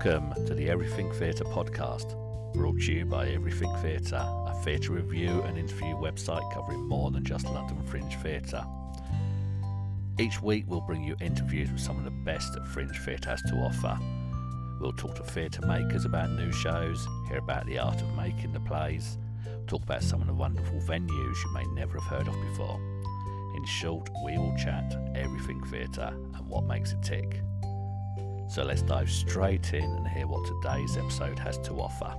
Welcome to the Everything Theatre podcast, brought to you by Everything Theatre, a theatre review and interview website covering more than just London Fringe Theatre. Each week, we'll bring you interviews with some of the best that Fringe Theatre has to offer. We'll talk to theatre makers about new shows, hear about the art of making the plays, talk about some of the wonderful venues you may never have heard of before. In short, we will chat everything theatre and what makes it tick. So let's dive straight in and hear what today's episode has to offer.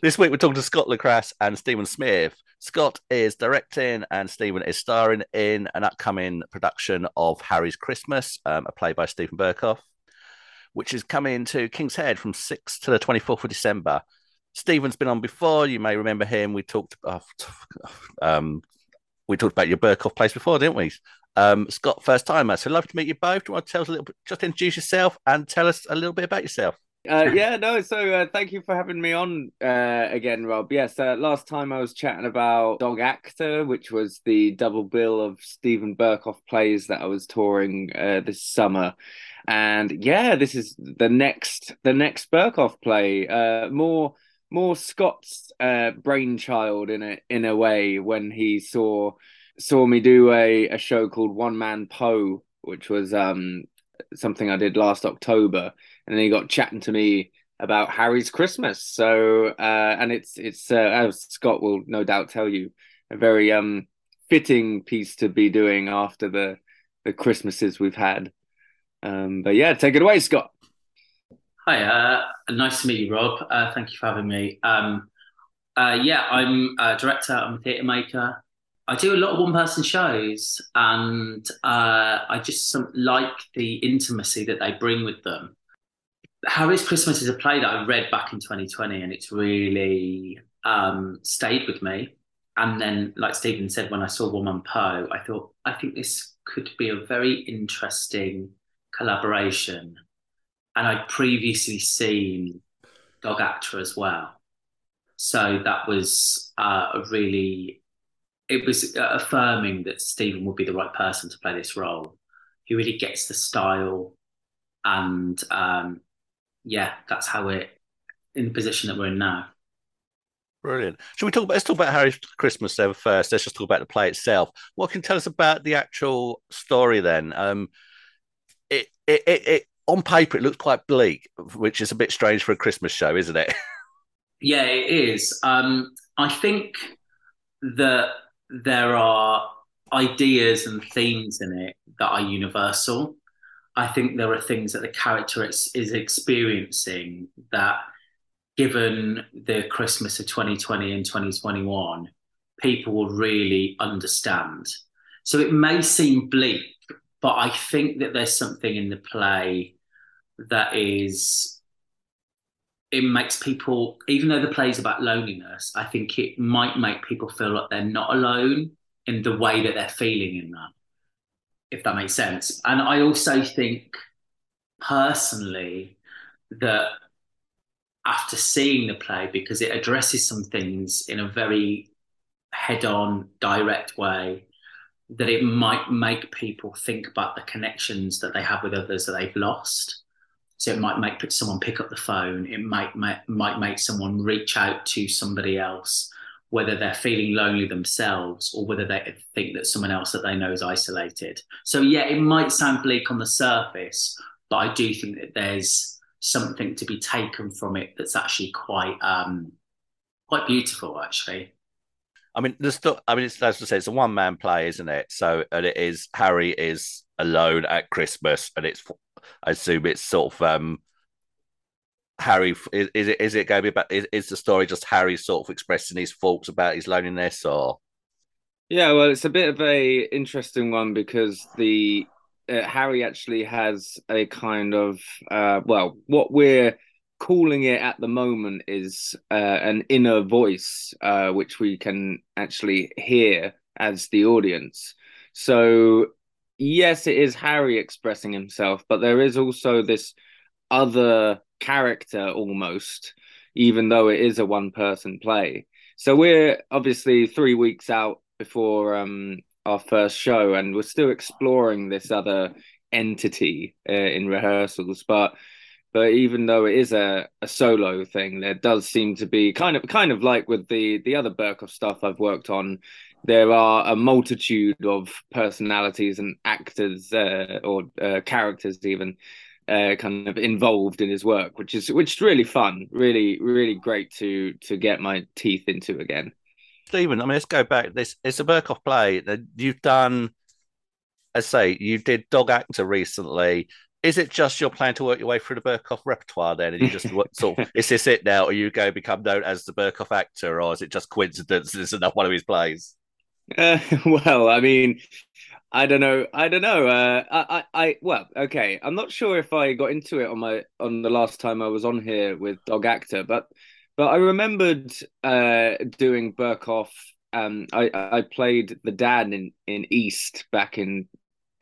This week we're talking to Scott Le Crass and Stephen Smith. Scott is directing and Stephen is starring in an upcoming production of Harry's Christmas, um, a play by Steven Berkoff, which is coming to King's Head from 6th to the 24th of December. Stephen's been on before. You may remember him. We talked uh, um, we talked about your Berkoff place before, didn't we? Um, Scott, first timer. So love to meet you both. Do you want to tell us a little bit, just introduce yourself and tell us a little bit about yourself? Uh, yeah, no. So uh, thank you for having me on uh, again, Rob. Yes, uh, last time I was chatting about Dog Actor, which was the double bill of Steven Berkoff plays that I was touring uh, this summer, and yeah, this is the next the next Berkoff play. Uh, more more Scott's brainchild in a in a way when he saw saw me do a, a show called One Man Poe, which was um something I did last October and then he got chatting to me about Harry's Christmas. So, uh, and it's it's uh, as Scott will no doubt tell you, a very um fitting piece to be doing after the the Christmases we've had. Um, but yeah, take it away, Scott. Hi, uh, nice to meet you, Rob. Uh, thank you for having me. Um, uh, yeah, I'm a director. I'm a theatre maker. I do a lot of one person shows, and uh, I just some, like the intimacy that they bring with them. Harry's Christmas is a play that I read back in 2020 and it's really um, stayed with me. And then, like Stephen said, when I saw One Man Poe, I thought, I think this could be a very interesting collaboration. And I'd previously seen Dog Actor as well. So that was uh, a really, it was affirming that Stephen would be the right person to play this role. He really gets the style and um, yeah, that's how we're in the position that we're in now. Brilliant. Should we talk about? Let's talk about Harry's Christmas then first. Let's just talk about the play itself. What can you tell us about the actual story then? Um, it, it, it, it on paper it looks quite bleak, which is a bit strange for a Christmas show, isn't it? Yeah, it is. Um, I think that there are ideas and themes in it that are universal. I think there are things that the character is, is experiencing that, given the Christmas of 2020 and 2021, people will really understand. So it may seem bleak, but I think that there's something in the play that is it makes people even though the play is about loneliness i think it might make people feel like they're not alone in the way that they're feeling in that if that makes sense. And I also think personally that after seeing the play, because it addresses some things in a very head on, direct way, that it might make people think about the connections that they have with others that they've lost. So it might make someone pick up the phone. It might, might, might make someone reach out to somebody else whether they're feeling lonely themselves or whether they think that someone else that they know is isolated. So, yeah, it might sound bleak on the surface, but I do think that there's something to be taken from it that's actually quite um, quite beautiful, actually. I mean, there's still, I mean, it's, as I say, it's a one man play, isn't it? So, and it is Harry is alone at Christmas, and it's, I assume it's sort of um, Harry is, is it is it going to be about is, is the story just Harry sort of expressing his thoughts about his loneliness or? Yeah well it's a bit of a interesting one because the uh, Harry actually has a kind of uh, well what we're calling it at the moment is uh, an inner voice uh, which we can actually hear as the audience. So yes it is Harry expressing himself but there is also this other character almost, even though it is a one person play. So we're obviously three weeks out before um, our first show, and we're still exploring this other entity uh, in rehearsals. But but even though it is a, a solo thing, there does seem to be kind of kind of like with the the other Berkoff stuff I've worked on. There are a multitude of personalities and actors uh, or uh, characters even uh, kind of involved in his work, which is which is really fun, really really great to to get my teeth into again. Stephen, I mean, let's go back. This it's a Berkoff play that you've done. I say you did Dog Actor recently. Is it just your plan to work your way through the Berkoff repertoire then, and you just sort of is this it now, or you go become known as the Berkoff actor, or is it just coincidence? This is not one of his plays. Uh, well, I mean, I don't know. I don't know. Uh, I, I, I, well, okay. I'm not sure if I got into it on my on the last time I was on here with Dog Actor, but but I remembered uh, doing Berkoff. Um, I I played the dad in in East back in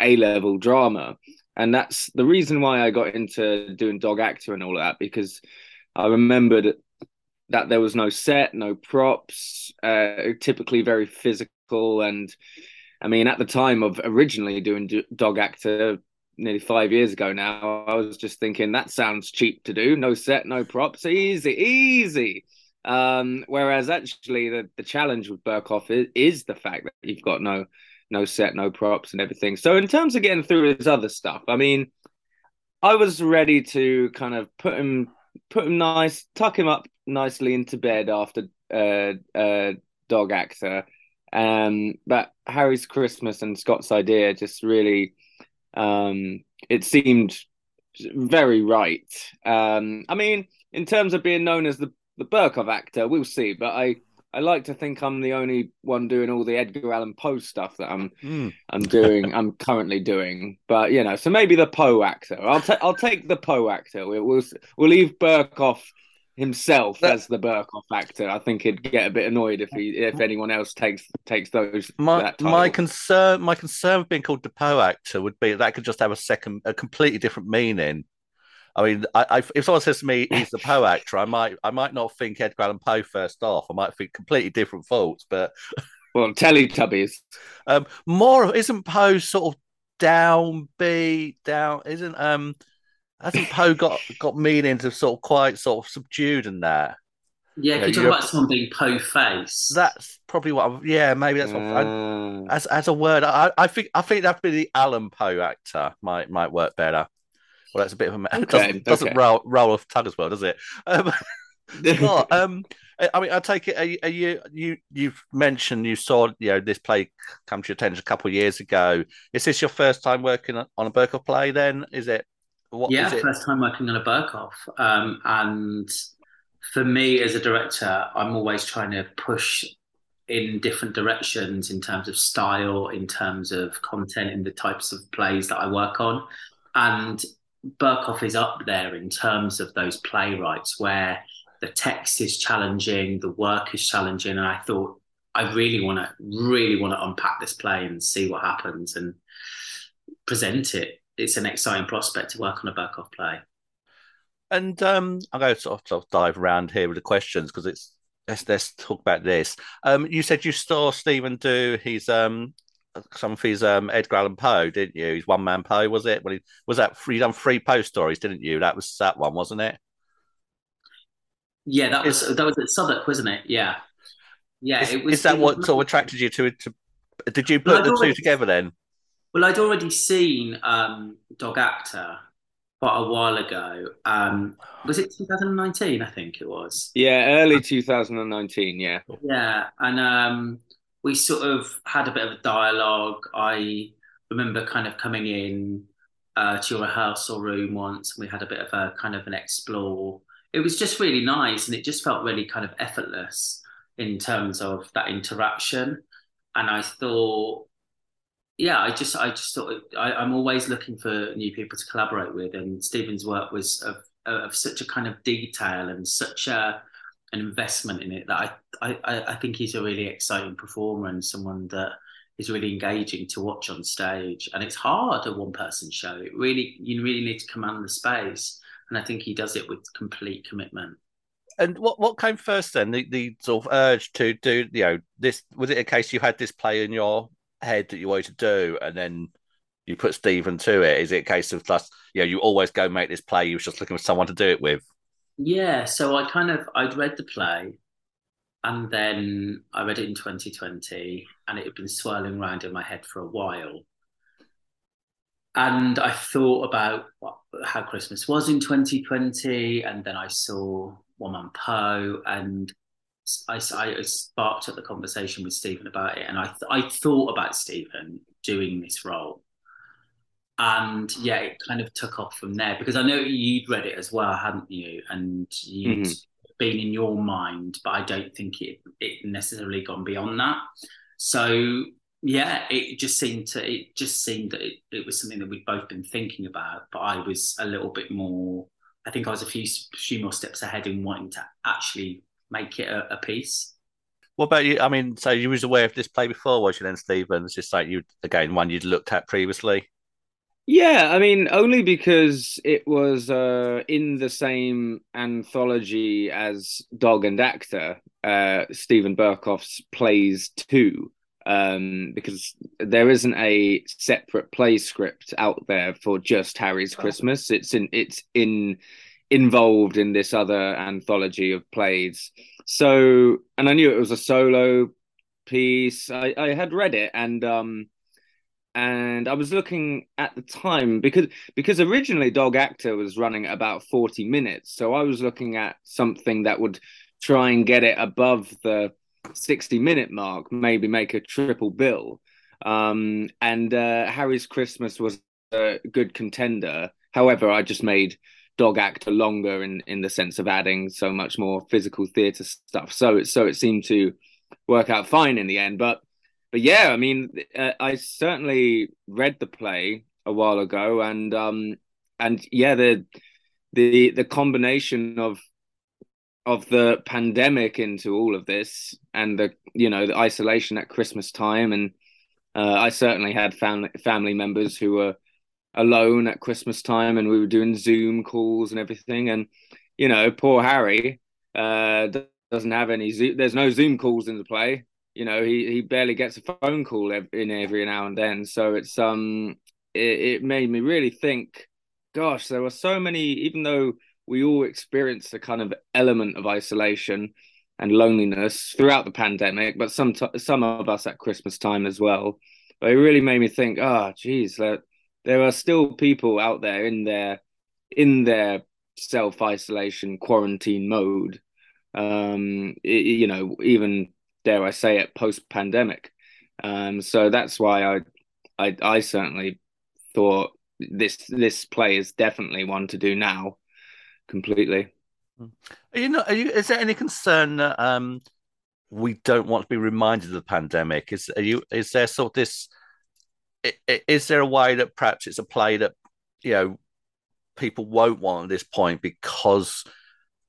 A level drama, and that's the reason why I got into doing Dog Actor and all that because I remembered that there was no set, no props, uh, typically very physical and I mean, at the time of originally doing dog actor nearly five years ago now, I was just thinking that sounds cheap to do. No set, no props, easy, easy. Um, whereas actually, the, the challenge with Berkoff is, is the fact that you've got no no set, no props, and everything. So in terms of getting through his other stuff, I mean, I was ready to kind of put him put him nice, tuck him up nicely into bed after uh, uh, dog actor um, but Harry's Christmas and Scott's idea just really, um, it seemed very right. Um, I mean, in terms of being known as the the Berkoff actor, we'll see. But I I like to think I'm the only one doing all the Edgar Allan Poe stuff that I'm mm. I'm doing. I'm currently doing. But you know, so maybe the Poe actor. I'll take I'll take the Poe actor. We'll we'll, we'll leave Berkoff himself that, as the Berkoff actor, I think he'd get a bit annoyed if he if anyone else takes takes those. My my concern my concern with being called the Poe actor would be that could just have a second a completely different meaning. I mean, I, I, if someone says to me he's the Poe actor, I might I might not think Edgar Allan Poe first off. I might think completely different thoughts, but well, Teletubbies. Um, more isn't Poe sort of downbeat down? Isn't um Hasn't Poe got got meanings of sort of quite sort of subdued and that? Yeah, can you, talk about someone being Poe face? That's probably what. I'm, yeah, maybe that's what. Uh, as as a word, I, I think I think that'd be the Allan Poe actor might might work better. Well, that's a bit of a okay, doesn't, doesn't okay. roll roll off tongue as well, does it? Um, Scott, um, I mean, I take it. Are, are, you you you've mentioned you saw you know this play come to your attention a couple of years ago. Is this your first time working on a Berkoff play? Then is it? What yeah, first time working on a Berkoff. Um, and for me as a director, I'm always trying to push in different directions in terms of style, in terms of content, in the types of plays that I work on. And Berkoff is up there in terms of those playwrights where the text is challenging, the work is challenging. And I thought, I really want to, really want to unpack this play and see what happens and present it it's an exciting prospect to work on a Berkoff play. And um, I'm going to sort of, sort of dive around here with the questions because it's let's let's talk about this. Um, you said you saw Stephen do his um some of his um Edgar Allan Poe, didn't you? His one man Poe, was it? When he was that free done three Poe stories, didn't you? That was that one, wasn't it? Yeah, that was is, that was at Southwark, wasn't it? Yeah, yeah. Is, it was. Is that what sort of attracted you to it? To, did you put the two together then? Well, I'd already seen um, Dog Actor quite a while ago. Um, was it 2019? I think it was. Yeah, early 2019. Yeah. Yeah, and um, we sort of had a bit of a dialogue. I remember kind of coming in uh, to your rehearsal room once, and we had a bit of a kind of an explore. It was just really nice, and it just felt really kind of effortless in terms of that interaction. And I thought yeah, I just I just thought I, am always looking for new people to collaborate with, and Stephen's work was of of such a kind of detail and such a an investment in it that I I, I think he's a really exciting performer and someone that is really engaging to watch on stage. And it's hard a one person show. It really you really need to command the space, and I think he does it with complete commitment. And what what came first then? The the sort of urge to do you know this was it a case you had this play in your head that you wanted to do, and then you put Stephen to it? Is it a case of plus, you know you always go make this play? You was just looking for someone to do it with. Yeah, so I kind of I'd read the play, and then I read it in 2020, and it had been swirling around in my head for a while. And I thought about what, how Christmas was in 2020, and then I saw One Man Poe, and I, I sparked up the conversation with Stephen about it, and I I thought about Stephen doing this role, and yeah, it kind of took off from there because I know you'd read it as well, hadn't you? And you'd mm-hmm. been in your mind, but I don't think it it necessarily gone beyond that. So yeah, it just seemed to it just seemed that it, it was something that we'd both been thinking about, but I was a little bit more. I think I was a few few more steps ahead in wanting to actually make it a, a piece. What about you? I mean, so you was aware of this play before, was you then, Stephen? It's just like you again one you'd looked at previously. Yeah, I mean, only because it was uh, in the same anthology as Dog and Actor, uh, Steven Berkoff's plays too, um, because there isn't a separate play script out there for just Harry's Christmas. It's in it's in involved in this other anthology of plays. So, and I knew it was a solo piece. I, I had read it and um and I was looking at the time because because originally Dog Actor was running about 40 minutes. So I was looking at something that would try and get it above the 60 minute mark, maybe make a triple bill. Um, and uh, Harry's Christmas was a good contender. However, I just made Dog Actor longer in, in the sense of adding so much more physical theatre stuff. So it so it seemed to work out fine in the end. But but yeah, I mean, uh, I certainly read the play a while ago, and um, and yeah, the the the combination of of the pandemic into all of this, and the you know the isolation at Christmas time, and uh, I certainly had family family members who were alone at Christmas time, and we were doing Zoom calls and everything, and you know, poor Harry uh, doesn't have any. Zoom, there's no Zoom calls in the play you know he he barely gets a phone call in every now and then so it's um it, it made me really think gosh there were so many even though we all experienced a kind of element of isolation and loneliness throughout the pandemic but some t- some of us at christmas time as well but it really made me think oh geez there, there are still people out there in their in their self isolation quarantine mode um it, you know even dare I say it, post pandemic. Um, so that's why I, I, I certainly thought this this play is definitely one to do now, completely. Are you not? Are you, is there any concern that um, we don't want to be reminded of the pandemic? Is are you? Is there sort of this? Is there a way that perhaps it's a play that you know people won't want at this point because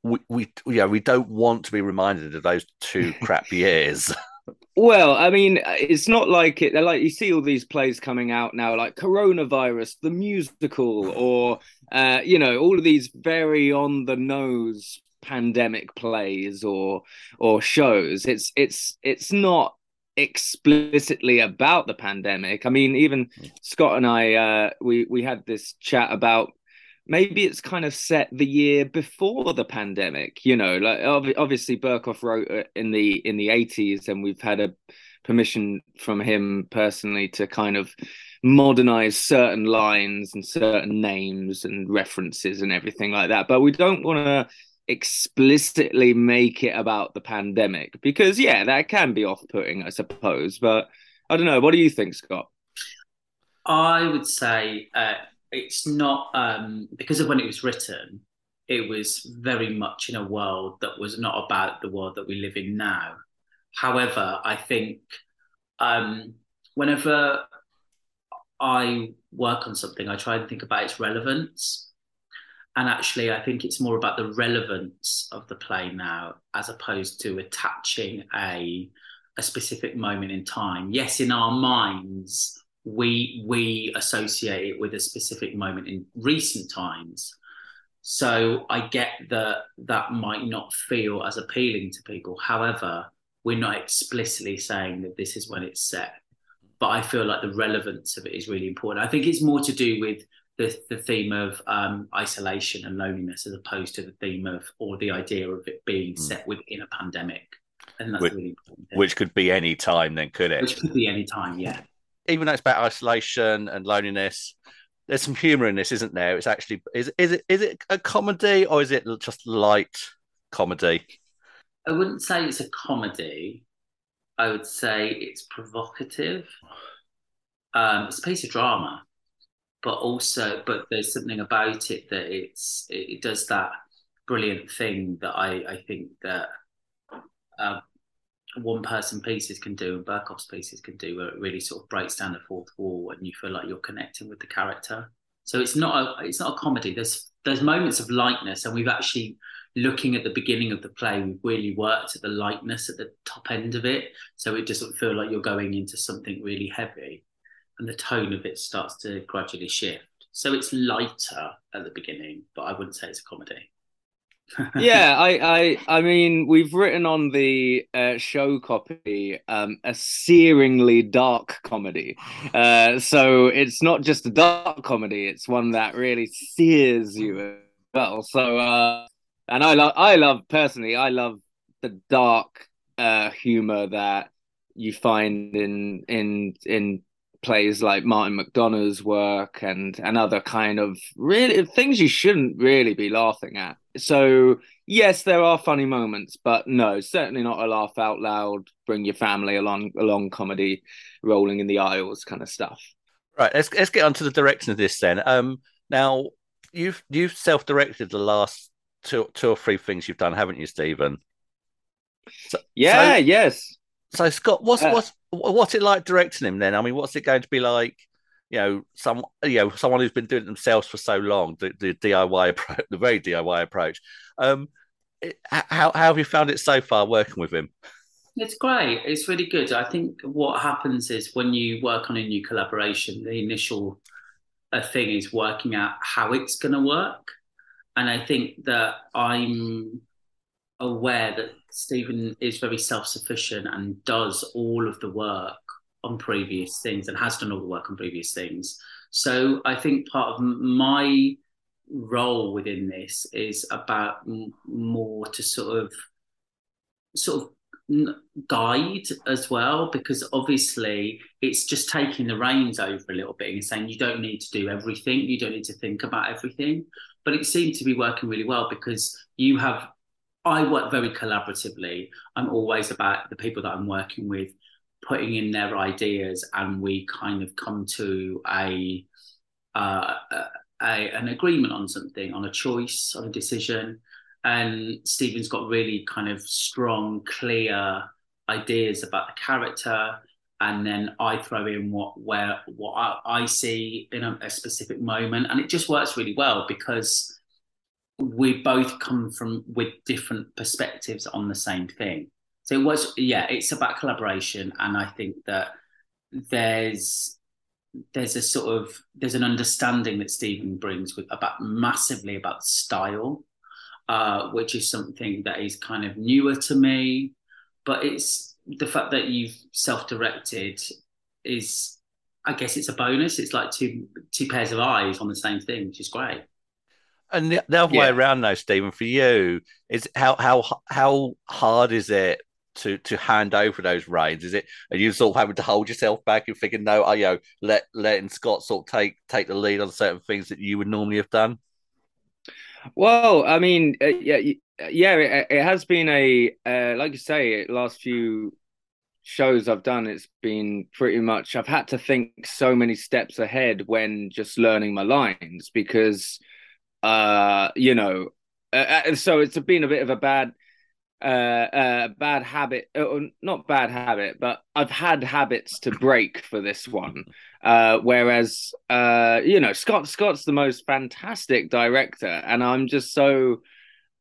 we, we yeah we don't want to be reminded of those two crap years. Well, I mean, it's not like it. Like you see all these plays coming out now, like Coronavirus, the musical, or uh, you know, all of these very on the nose pandemic plays or or shows. It's it's it's not explicitly about the pandemic. I mean, even Scott and I, uh, we we had this chat about maybe it's kind of set the year before the pandemic you know like obviously Berkoff wrote in the in the 80s and we've had a permission from him personally to kind of modernize certain lines and certain names and references and everything like that but we don't want to explicitly make it about the pandemic because yeah that can be off-putting i suppose but i don't know what do you think scott i would say uh it's not um, because of when it was written. It was very much in a world that was not about the world that we live in now. However, I think um, whenever I work on something, I try and think about its relevance. And actually, I think it's more about the relevance of the play now, as opposed to attaching a a specific moment in time. Yes, in our minds, we we associate it with a specific moment in recent times. So I get that that might not feel as appealing to people. However, we're not explicitly saying that this is when it's set. but I feel like the relevance of it is really important. I think it's more to do with the, the theme of um, isolation and loneliness as opposed to the theme of or the idea of it being mm. set within a pandemic. And that's which, really important. Which could be any time, then, could it? Which could be any time, yeah. Even though it's about isolation and loneliness, there's some humor in this, isn't there? It's actually is is it is it a comedy or is it just light comedy? I wouldn't say it's a comedy. I would say it's provocative. Um, it's a piece of drama, but also, but there's something about it that it's it, does that brilliant thing that I I think that uh, one person pieces can do and Berkoff's pieces can do, where it really sort of breaks down the fourth wall and you feel like you're connecting with the character. So it's not a it's not a comedy. There's there's moments of lightness, and we've actually looking at the beginning of the play, we've really worked at the lightness at the top end of it, so it doesn't feel like you're going into something really heavy, and the tone of it starts to gradually shift. So it's lighter at the beginning, but I wouldn't say it's a comedy yeah, I, I, I mean, we've written on the uh, show copy um, a searingly dark comedy. Uh, so it's not just a dark comedy; it's one that really sears you as well. So, uh, and I love, I love personally, I love the dark uh, humor that you find in in in plays like Martin McDonagh's work and and other kind of really things you shouldn't really be laughing at. So yes, there are funny moments, but no, certainly not a laugh out loud, bring your family along along comedy, rolling in the aisles kind of stuff. Right, let's let's get on to the direction of this then. Um, now you've you've self directed the last two two or three things you've done, haven't you, Stephen? So, yeah, so, yes. So Scott, what's uh, what's what's it like directing him then? I mean, what's it going to be like? You know, some you know someone who's been doing it themselves for so long, the, the DIY approach, the very DIY approach. Um, it, how how have you found it so far working with him? It's great. It's really good. I think what happens is when you work on a new collaboration, the initial uh, thing is working out how it's going to work. And I think that I'm aware that Stephen is very self sufficient and does all of the work on previous things and has done all the work on previous things. So I think part of my role within this is about more to sort of sort of guide as well because obviously it's just taking the reins over a little bit and saying you don't need to do everything you don't need to think about everything but it seemed to be working really well because you have I work very collaboratively. I'm always about the people that I'm working with putting in their ideas, and we kind of come to a, uh, a an agreement on something, on a choice, on a decision. And Stephen's got really kind of strong, clear ideas about the character, and then I throw in what where what I, I see in a, a specific moment, and it just works really well because we both come from with different perspectives on the same thing. So it was, yeah, it's about collaboration, and I think that there's there's a sort of there's an understanding that Stephen brings with about massively about style, uh, which is something that is kind of newer to me. But it's the fact that you've self-directed is, I guess, it's a bonus. It's like two two pairs of eyes on the same thing, which is great. And the, the other yeah. way around, though, Stephen, for you is how how how hard is it to to hand over those reins? Is it are you sort of having to hold yourself back and thinking, no, I you know, let letting Scott sort of take take the lead on certain things that you would normally have done? Well, I mean, uh, yeah, yeah, it, it, has been a uh, like you say, last few shows I've done, it's been pretty much I've had to think so many steps ahead when just learning my lines because uh, you know, uh, uh so it's been a bit of a bad, uh, uh bad habit, uh, not bad habit, but I've had habits to break for this one. Uh, whereas, uh, you know, Scott Scott's the most fantastic director, and I'm just so,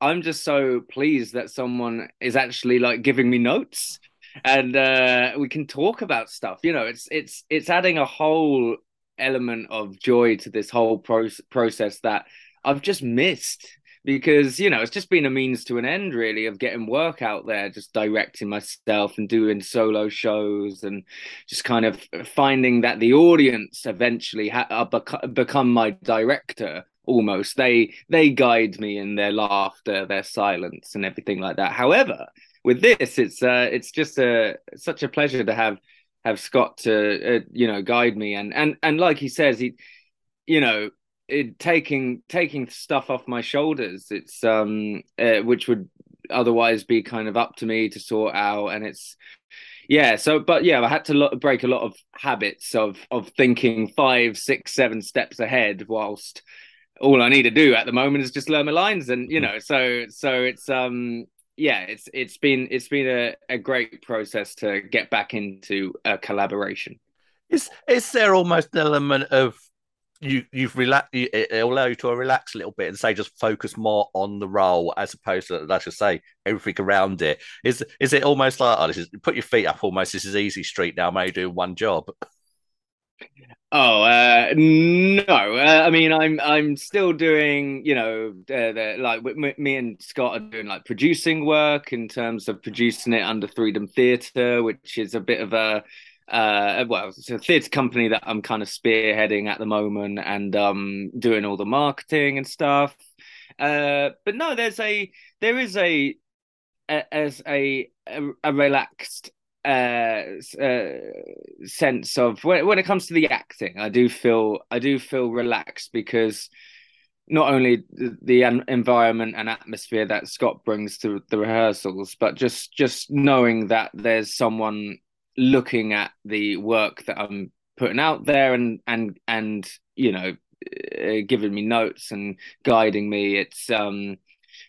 I'm just so pleased that someone is actually like giving me notes and uh we can talk about stuff you know it's it's it's adding a whole element of joy to this whole pro- process that I've just missed because you know it's just been a means to an end really of getting work out there just directing myself and doing solo shows and just kind of finding that the audience eventually ha- become my director almost. They they guide me in their laughter their silence and everything like that. However with this it's uh it's just a such a pleasure to have have scott to uh, you know guide me. And and and like he says he you know it, taking taking stuff off my shoulders. It's um, uh, which would otherwise be kind of up to me to sort out, and it's yeah. So, but yeah, I had to lo- break a lot of habits of of thinking five, six, seven steps ahead, whilst all I need to do at the moment is just learn my lines, and you hmm. know, so so it's um yeah, it's it's been it's been a, a great process to get back into a collaboration. Is is there almost an element of you you've relaxed it allow you to relax a little bit and say just focus more on the role as opposed to let's just say everything around it. Is is it almost like oh this is put your feet up almost this is easy street now maybe doing one job? Oh uh, no. Uh, i mean i'm i'm still doing you know uh, the, like me and scott are doing like producing work in terms of producing it under ThreeDumb theatre which is a bit of a uh well it's a theatre company that i'm kind of spearheading at the moment and um doing all the marketing and stuff. Uh but no there's a there is a, as a, a, a relaxed uh, uh sense of when, when it comes to the acting i do feel i do feel relaxed because not only the, the environment and atmosphere that Scott brings to the rehearsals, but just just knowing that there's someone looking at the work that I'm putting out there and and and you know uh, giving me notes and guiding me it's um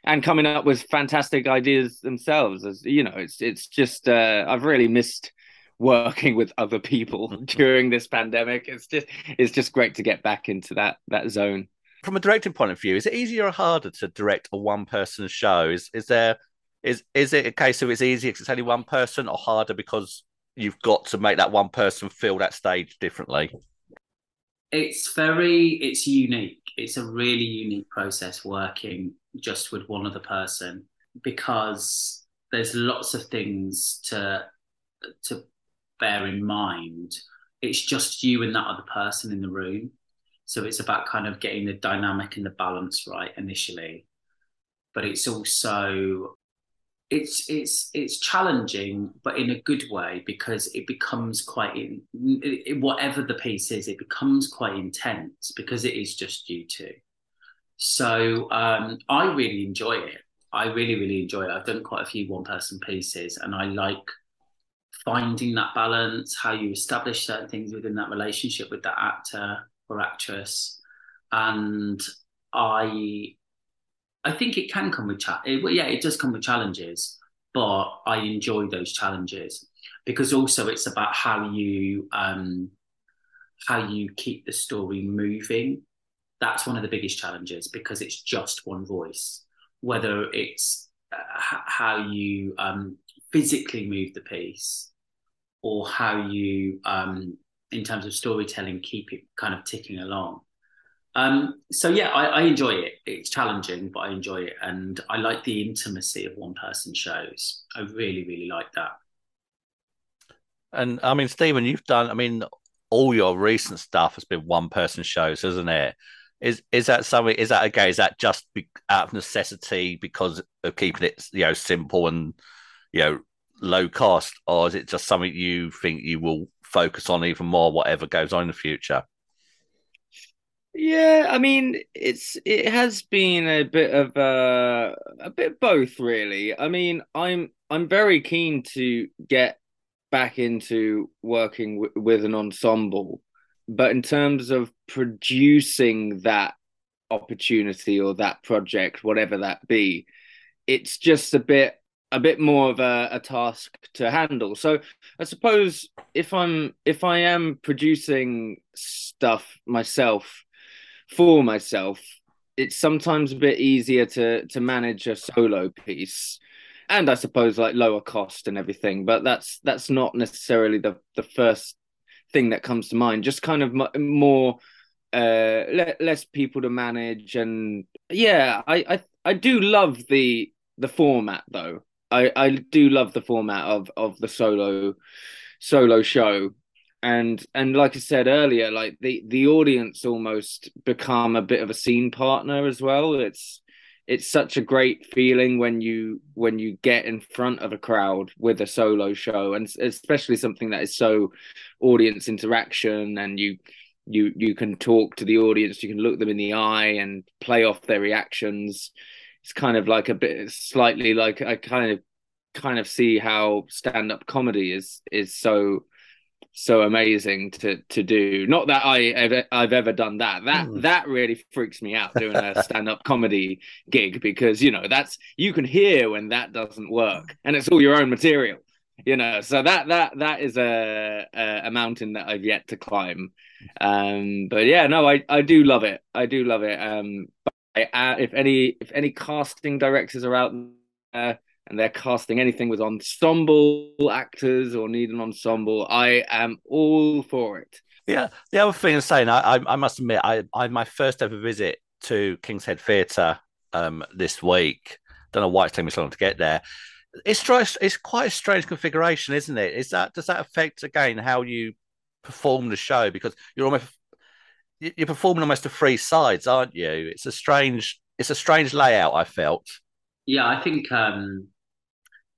and coming up with fantastic ideas themselves as you know it's it's just uh I've really missed working with other people during this pandemic. It's just it's just great to get back into that that zone. From a directing point of view is it easier or harder to direct a one person show? Is is there is is it a case of it's easier because it's only one person or harder because you've got to make that one person feel that stage differently. It's very, it's unique. It's a really unique process working just with one other person because there's lots of things to to bear in mind. It's just you and that other person in the room. So it's about kind of getting the dynamic and the balance right initially. But it's also it's it's it's challenging but in a good way because it becomes quite in, it, whatever the piece is it becomes quite intense because it is just you two. So um, i really enjoy it. I really really enjoy it. I've done quite a few one person pieces and i like finding that balance how you establish certain things within that relationship with that actor or actress. And i I think it can come with chat. yeah, it does come with challenges, but I enjoy those challenges because also it's about how you um, how you keep the story moving. That's one of the biggest challenges because it's just one voice. Whether it's uh, how you um, physically move the piece or how you, um, in terms of storytelling, keep it kind of ticking along. Um, so yeah, I, I, enjoy it. It's challenging, but I enjoy it, and I like the intimacy of one-person shows. I really, really like that. And I mean, Stephen, you've done. I mean, all your recent stuff has been one-person shows, isn't it? Is is that something? Is that okay? Is that just be, out of necessity because of keeping it, you know, simple and you know low cost, or is it just something you think you will focus on even more, whatever goes on in the future? Yeah, I mean, it's it has been a bit of a a bit both, really. I mean, I'm I'm very keen to get back into working w- with an ensemble, but in terms of producing that opportunity or that project, whatever that be, it's just a bit a bit more of a, a task to handle. So I suppose if I'm if I am producing stuff myself for myself, it's sometimes a bit easier to to manage a solo piece and i suppose like lower cost and everything but that's that's not necessarily the the first thing that comes to mind just kind of more uh le- less people to manage and yeah i i I do love the the format though. I I do love the format of of the solo solo show and and like I said earlier, like the the audience almost become a bit of a scene partner as well. It's it's such a great feeling when you when you get in front of a crowd with a solo show, and especially something that is so audience interaction, and you you you can talk to the audience, you can look them in the eye and play off their reactions. It's kind of like a bit slightly like I kind of kind of see how stand up comedy is is so so amazing to to do. Not that I ever, I've ever done that. That mm. that really freaks me out doing a stand up comedy gig because you know that's you can hear when that doesn't work and it's all your own material. You know, so that that that is a a, a mountain that I've yet to climb. Um, but yeah, no, I I do love it. I do love it. Um, I, uh, if any if any casting directors are out there and they're casting anything with ensemble actors or need an ensemble, I am all for it. Yeah, the other thing I'm saying, I, I, I must admit, I, I my first ever visit to King's Head Theatre um, this week. Don't know why it's taking me so long to get there. It's it's quite a strange configuration, isn't it? Is that does that affect again how you perform the show because you're almost you're performing almost to three sides, aren't you? It's a strange it's a strange layout. I felt. Yeah, I think um,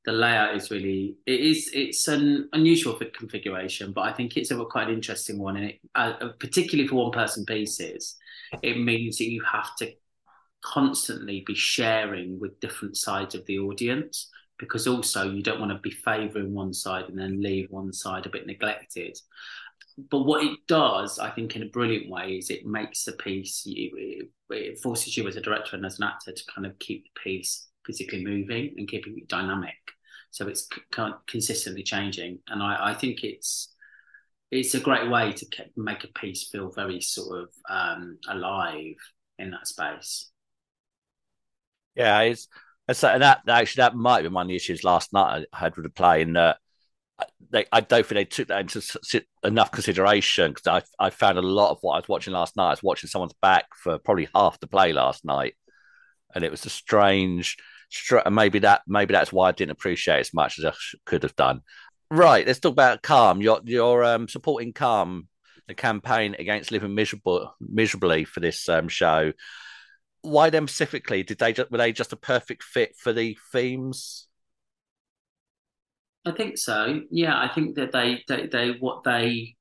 the layout is really it is it's an unusual configuration, but I think it's a quite an interesting one, and it uh, particularly for one person pieces, it means that you have to constantly be sharing with different sides of the audience because also you don't want to be favouring one side and then leave one side a bit neglected. But what it does, I think, in a brilliant way, is it makes the piece. It, it forces you as a director and as an actor to kind of keep the piece physically moving and keeping it dynamic. So it's consistently changing, and I, I, think it's it's a great way to make a piece feel very sort of um, alive in that space. Yeah, it's, it's that actually that might be one of the issues last night I had with the play in that. They, I don't think they took that into enough consideration because I, I found a lot of what I was watching last night. I was watching someone's back for probably half the play last night, and it was a strange maybe that maybe that's why I didn't appreciate as much as I could have done. Right, let's talk about Calm. You're you're um, supporting Calm, the campaign against living miserable miserably for this um, show. Why them specifically? Did they just, were they just a perfect fit for the themes? I think so. Yeah, I think that they they, they what they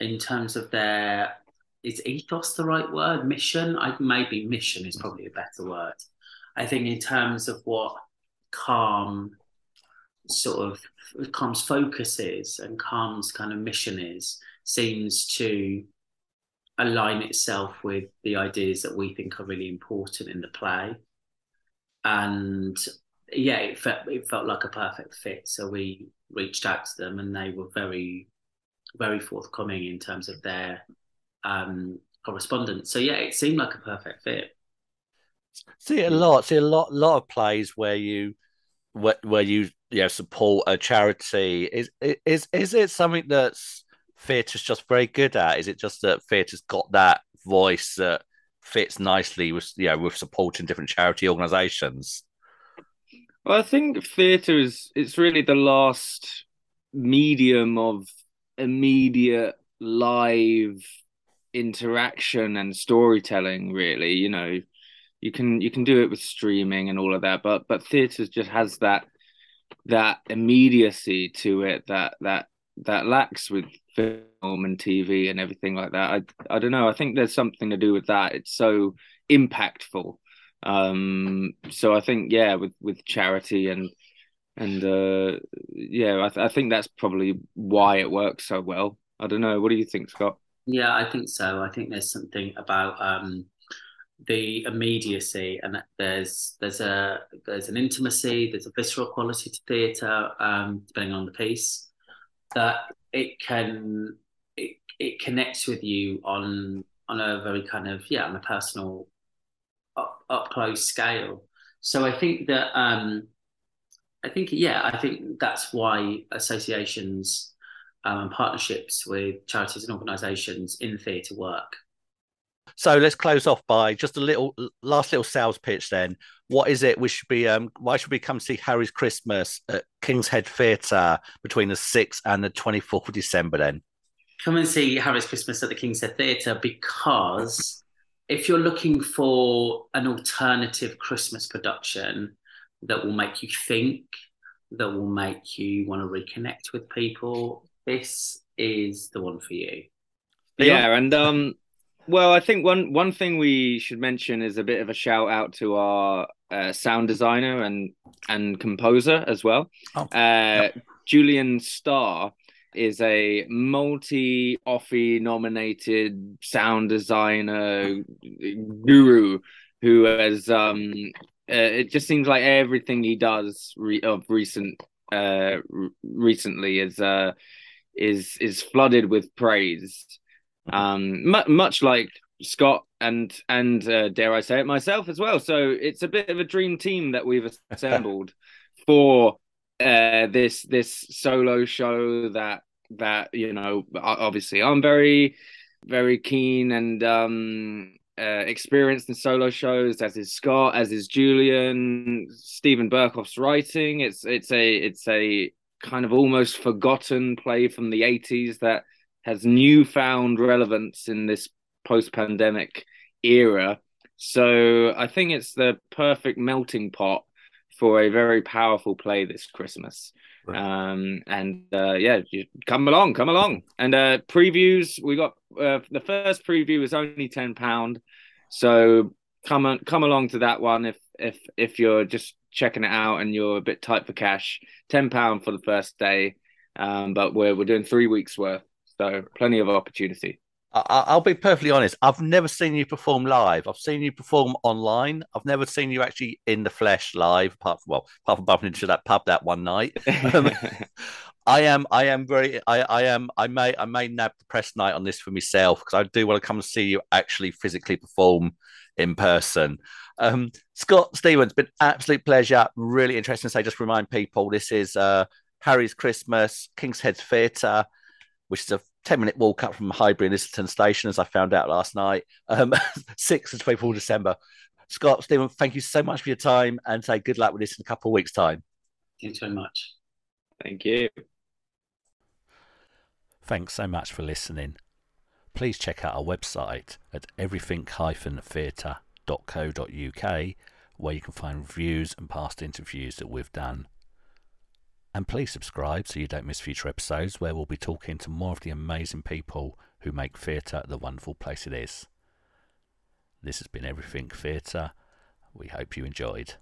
in terms of their is ethos the right word? Mission? I maybe mission is probably a better word. I think in terms of what calm sort of calm's focus is and calm's kind of mission is seems to align itself with the ideas that we think are really important in the play. And yeah it felt it felt like a perfect fit. So we reached out to them and they were very very forthcoming in terms of their um correspondence. So yeah it seemed like a perfect fit See a lot. See a lot, lot of plays where you, where, where you, you know, support a charity. Is is is it something that's theatre's just very good at? Is it just that theatre's got that voice that fits nicely with, you know, with supporting different charity organisations? Well, I think theatre is it's really the last medium of immediate live interaction and storytelling. Really, you know you can you can do it with streaming and all of that but but theaters just has that that immediacy to it that that that lacks with film and tv and everything like that. I i don't know. I think there's something to do with that. It's so impactful. Um so i think yeah with with charity and and uh yeah i, th- I think that's probably why it works so well. I don't know. What do you think scott? Yeah i think so. I think there's something about um the immediacy and there's there's a there's an intimacy there's a visceral quality to theatre um, depending on the piece that it can it, it connects with you on on a very kind of yeah on a personal up, up close scale. So i think that um i think yeah i think that's why associations um, partnerships with charities and organizations in theatre work So let's close off by just a little last little sales pitch. Then, what is it we should be? Um, why should we come see Harry's Christmas at King's Head Theatre between the sixth and the twenty fourth of December? Then, come and see Harry's Christmas at the King's Head Theatre because if you're looking for an alternative Christmas production that will make you think, that will make you want to reconnect with people, this is the one for you. Yeah, and um well, I think one one thing we should mention is a bit of a shout out to our uh, sound designer and and composer as well. Oh, uh, yep. Julian Starr is a multi Offie nominated sound designer guru who has um uh, it just seems like everything he does re- of recent uh recently is uh is is flooded with praise um, much like Scott and and uh, dare I say it myself as well. So it's a bit of a dream team that we've assembled for uh, this this solo show that that you know obviously I'm very very keen and um uh, experienced in solo shows as is Scott as is Julian Steven Berkoff's writing it's it's a it's a kind of almost forgotten play from the 80s that has newfound relevance in this post-pandemic era. So I think it's the perfect melting pot for a very powerful play this Christmas. Right. Um, and uh, yeah, come along, come along. And uh, previews, we got uh, the first preview is only ten pound, so come on, come along to that one if if if you're just checking it out and you're a bit tight for cash. Ten pound for the first day, um, but we're we're doing three weeks worth. So plenty of opportunity. I'll be perfectly honest. I've never seen you perform live. I've seen you perform online. I've never seen you actually in the flesh live, apart from well, apart from bumping into that pub that one night. Um, I am, I am very, I, I am, I may, I may nab the press night on this for myself because I do want to come and see you actually physically perform in person. Um, Scott Stevens, been absolute pleasure. Really interesting to say. Just remind people, this is uh, Harry's Christmas, King's Head Theatre which is a 10 minute walk up from Highbury and Islington Station, as I found out last night. Um, 6th and 24th December. Scott, Stephen, thank you so much for your time and say good luck with this in a couple of weeks' time. Thanks so much. Thank you. Thanks so much for listening. Please check out our website at everything-theatre.co.uk where you can find reviews and past interviews that we've done. And please subscribe so you don't miss future episodes where we'll be talking to more of the amazing people who make theatre the wonderful place it is. This has been Everything Theatre. We hope you enjoyed.